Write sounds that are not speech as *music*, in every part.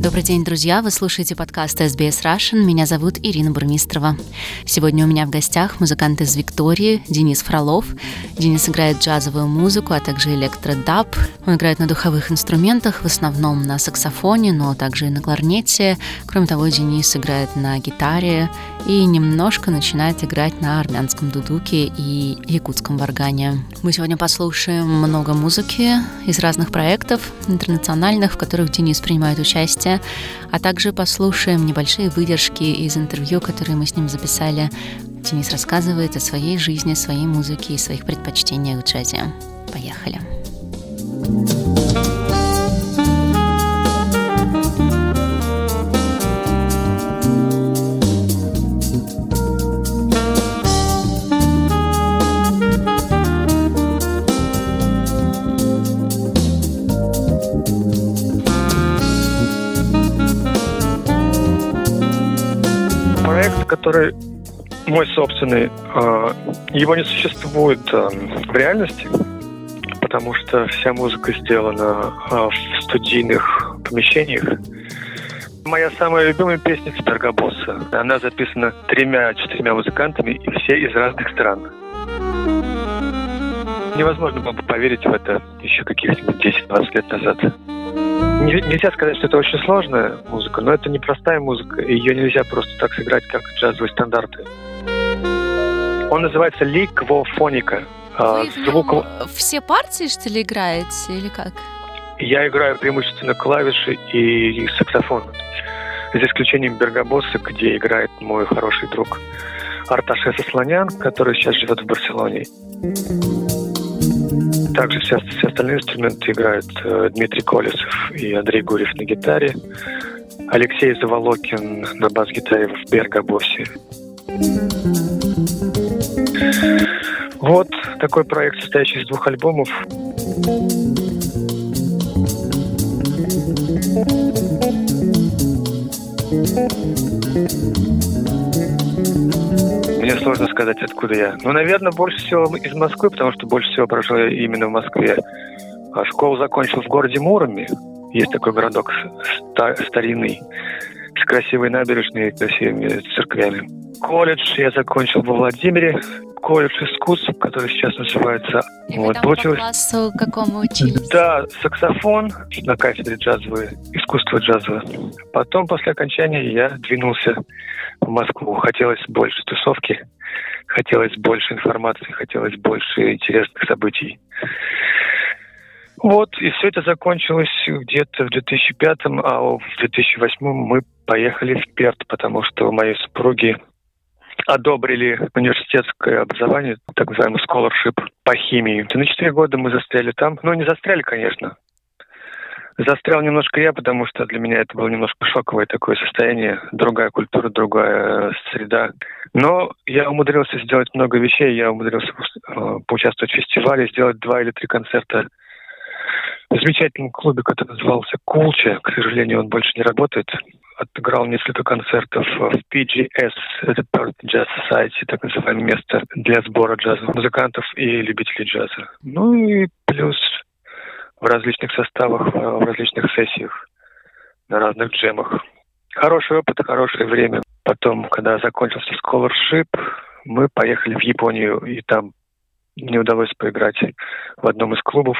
Добрый день, друзья! Вы слушаете подкаст SBS Russian. Меня зовут Ирина Бурмистрова. Сегодня у меня в гостях музыкант из Виктории Денис Фролов. Денис играет джазовую музыку, а также электродаб. Он играет на духовых инструментах, в основном на саксофоне, но также и на кларнете. Кроме того, Денис играет на гитаре и немножко начинает играть на армянском дудуке и якутском варгане. Мы сегодня послушаем много музыки из разных проектов интернациональных, в которых Денис принимает участие а также послушаем небольшие выдержки из интервью, которые мы с ним записали. Денис рассказывает о своей жизни, своей музыке и своих предпочтениях в джазе. Поехали! Который мой собственный, а, его не существует а, в реальности, потому что вся музыка сделана а, в студийных помещениях. Моя самая любимая песня Спергобосса. Она записана тремя-четырьмя музыкантами, и все из разных стран. Невозможно было бы поверить в это еще каких-нибудь 10-20 лет назад. Нельзя сказать, что это очень сложная музыка, но это непростая музыка, и ее нельзя просто так сыграть, как джазовые стандарты. Он называется ликвофоника. А, Вы звук... все партии, что ли, играете, или как? Я играю преимущественно клавиши и саксофон. За исключением Бергабоса, где играет мой хороший друг Арташе Сослонян, который сейчас живет в Барселоне. Также все, все остальные инструменты играют э, Дмитрий Колесов и Андрей Гурьев на гитаре, Алексей Заволокин на бас-гитаре в Бергабосе. Вот такой проект, состоящий из двух альбомов. Мне сложно сказать, откуда я. Ну, наверное, больше всего из Москвы, потому что больше всего прожил я именно в Москве. А школу закончил в городе Муроме. Есть такой городок старинный, с красивой набережной и красивыми церквями. Колледж я закончил во Владимире, колледж искусств, который сейчас называется. И вот, вы получилось... по классу какому учились? Да, саксофон на кафедре джазовое, искусство джазовое. Потом, после окончания, я двинулся в Москву. Хотелось больше тусовки, хотелось больше информации, хотелось больше интересных событий. Вот, и все это закончилось где-то в 2005, а в 2008 мы поехали в Перт, потому что моей супруги одобрили университетское образование, так называемый scholarship по химии. На четыре года мы застряли там. Ну, не застряли, конечно. Застрял немножко я, потому что для меня это было немножко шоковое такое состояние. Другая культура, другая среда. Но я умудрился сделать много вещей. Я умудрился э, поучаствовать в фестивале, сделать два или три концерта замечательном клубе, который назывался Кулча. К сожалению, он больше не работает отыграл несколько концертов в PGS, это Perth Jazz Society, так называемое место для сбора джазовых музыкантов и любителей джаза. Ну и плюс в различных составах, в различных сессиях, на разных джемах. Хороший опыт, хорошее время. Потом, когда закончился scholarship, мы поехали в Японию, и там мне удалось поиграть в одном из клубов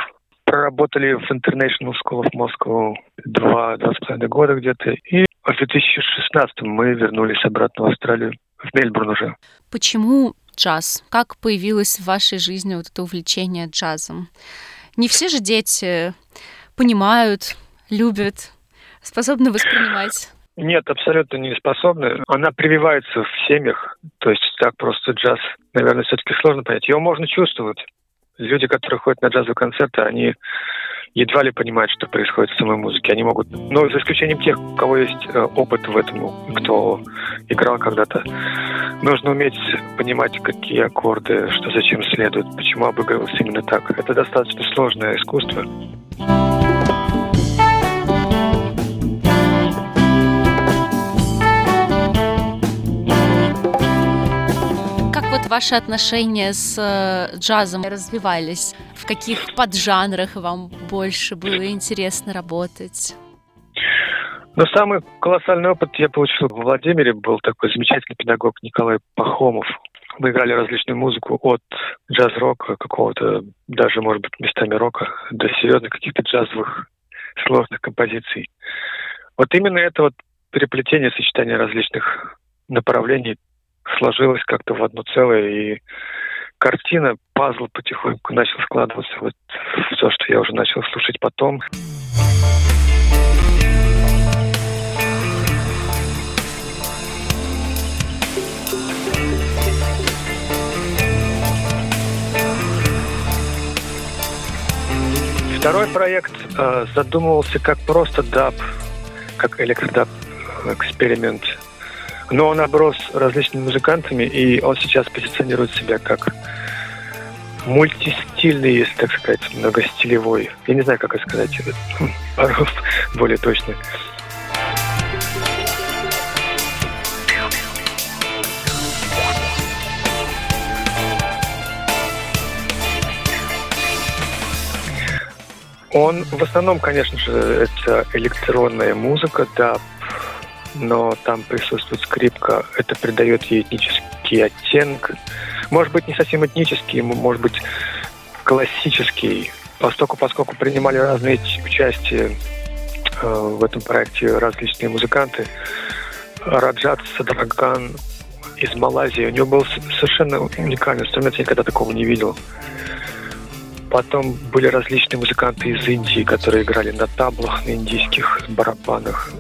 проработали в International School of Moscow два, два с половиной года где-то. И в 2016 мы вернулись обратно в Австралию, в Мельбурн уже. Почему джаз? Как появилось в вашей жизни вот это увлечение джазом? Не все же дети понимают, любят, способны воспринимать. Нет, абсолютно не способны. Она прививается в семьях. То есть так просто джаз, наверное, все-таки сложно понять. Его можно чувствовать. Люди, которые ходят на джазовые концерты, они едва ли понимают, что происходит в самой музыке. Они могут, ну, за исключением тех, у кого есть э, опыт в этом, кто играл когда-то, нужно уметь понимать, какие аккорды, что зачем следует, почему обыгрывался именно так. Это достаточно сложное искусство. Ваши отношения с э, джазом развивались? В каких поджанрах вам больше было интересно работать? Но самый колоссальный опыт я получил в Владимире. Был такой замечательный педагог Николай Пахомов. Мы играли различную музыку от джаз-рока, какого-то даже, может быть, местами рока, до серьезных каких-то джазовых сложных композиций. Вот именно это вот переплетение, сочетание различных направлений сложилось как-то в одно целое, и картина, пазл потихоньку начал складываться вот в то, что я уже начал слушать потом. Второй проект э, задумывался как просто даб, как электродаб эксперимент. Но он оброс различными музыкантами, и он сейчас позиционирует себя как мультистильный, если так сказать, многостилевой. Я не знаю, как это сказать, *laughs* более точно. Он в основном, конечно же, это электронная музыка, да, но там присутствует скрипка, это придает ей этнический оттенок. Может быть, не совсем этнический, может быть, классический, поскольку, поскольку принимали разные участие э, в этом проекте различные музыканты. Раджат Садраган из Малайзии, у него был совершенно уникальный инструмент, я никогда такого не видел. Потом были различные музыканты из Индии, которые играли на таблах, на индийских барабанах.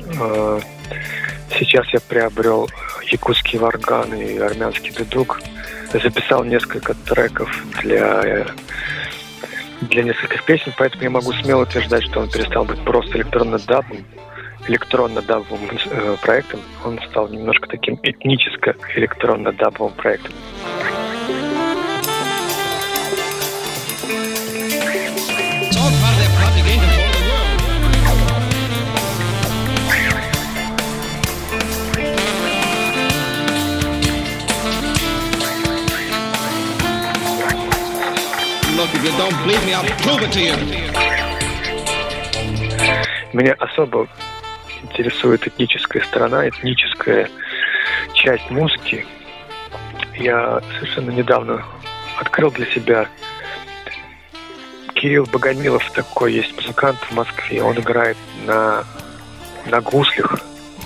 Сейчас я приобрел якутский варган и армянский дудук. Записал несколько треков для для нескольких песен, поэтому я могу смело утверждать, что он перестал быть просто электронно-дабом, электронно-дабовым э, проектом. Он стал немножко таким этническо-электронно-дабовым проектом. If you don't believe me, I'll prove it to you. Меня особо интересует этническая сторона, этническая часть музыки. Я совершенно недавно открыл для себя Кирилл Богомилов такой есть музыкант в Москве. Он играет на, на гуслях.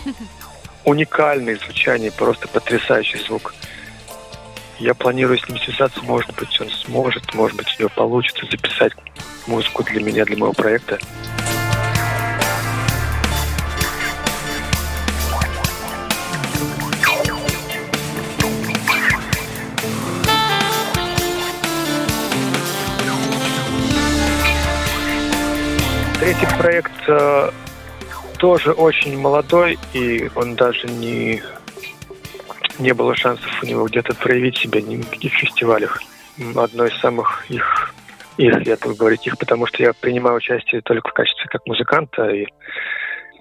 *laughs* Уникальное звучание, просто потрясающий звук. Я планирую с ним связаться, может быть, он сможет, может быть, у него получится записать музыку для меня, для моего проекта. Третий проект э, тоже очень молодой, и он даже не не было шансов у него где-то проявить себя ни на каких фестивалях. Одно из самых их, их, я буду говорить их, потому что я принимаю участие только в качестве как музыканта, и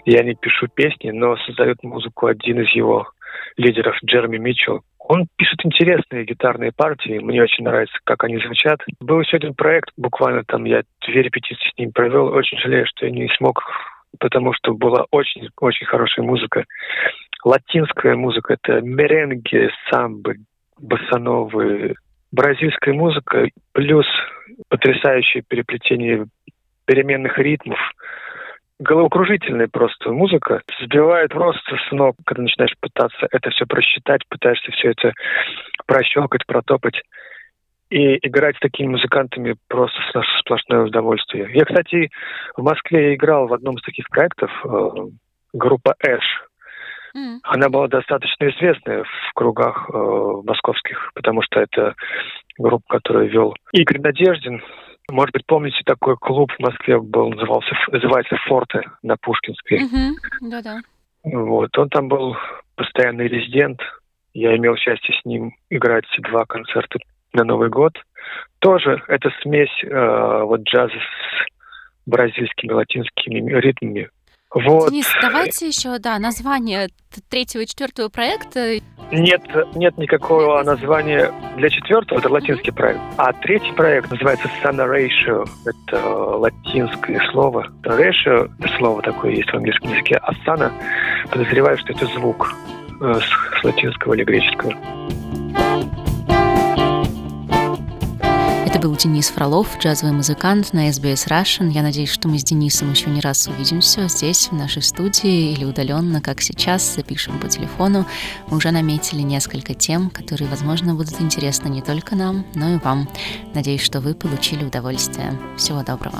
я не пишу песни, но создает музыку один из его лидеров, Джереми Митчелл. Он пишет интересные гитарные партии, мне очень нравится, как они звучат. Был еще один проект, буквально там я две репетиции с ним провел, очень жалею, что я не смог потому что была очень-очень хорошая музыка латинская музыка, это меренги, самбы, басановые, бразильская музыка, плюс потрясающее переплетение переменных ритмов, головокружительная просто музыка, сбивает просто с ног, когда начинаешь пытаться это все просчитать, пытаешься все это прощелкать, протопать. И играть с такими музыкантами просто сплошное удовольствие. Я, кстати, в Москве играл в одном из таких проектов, э, группа Эш, Mm. Она была достаточно известная в кругах э, московских, потому что это группа, которую вел Игорь Надеждин. Может быть, помните, такой клуб в Москве был, назывался, называется «Форте» на Пушкинской. Mm-hmm. Да-да. Вот, он там был постоянный резидент. Я имел счастье с ним играть два концерта на Новый год. Тоже это смесь э, вот джаза с бразильскими, латинскими ритмами Вот. Денис, давайте еще, да, название третьего и четвертого проекта. Нет, нет никакого названия для четвертого, это латинский проект. А третий проект называется Sana Ratio. Это латинское слово. Ratio – слово такое есть в английском языке. А Sana подозреваю, что это звук э, с латинского или греческого. Был Денис Фролов, джазовый музыкант на SBS Russian. Я надеюсь, что мы с Денисом еще не раз увидимся здесь, в нашей студии, или удаленно, как сейчас, запишем по телефону. Мы уже наметили несколько тем, которые, возможно, будут интересны не только нам, но и вам. Надеюсь, что вы получили удовольствие. Всего доброго.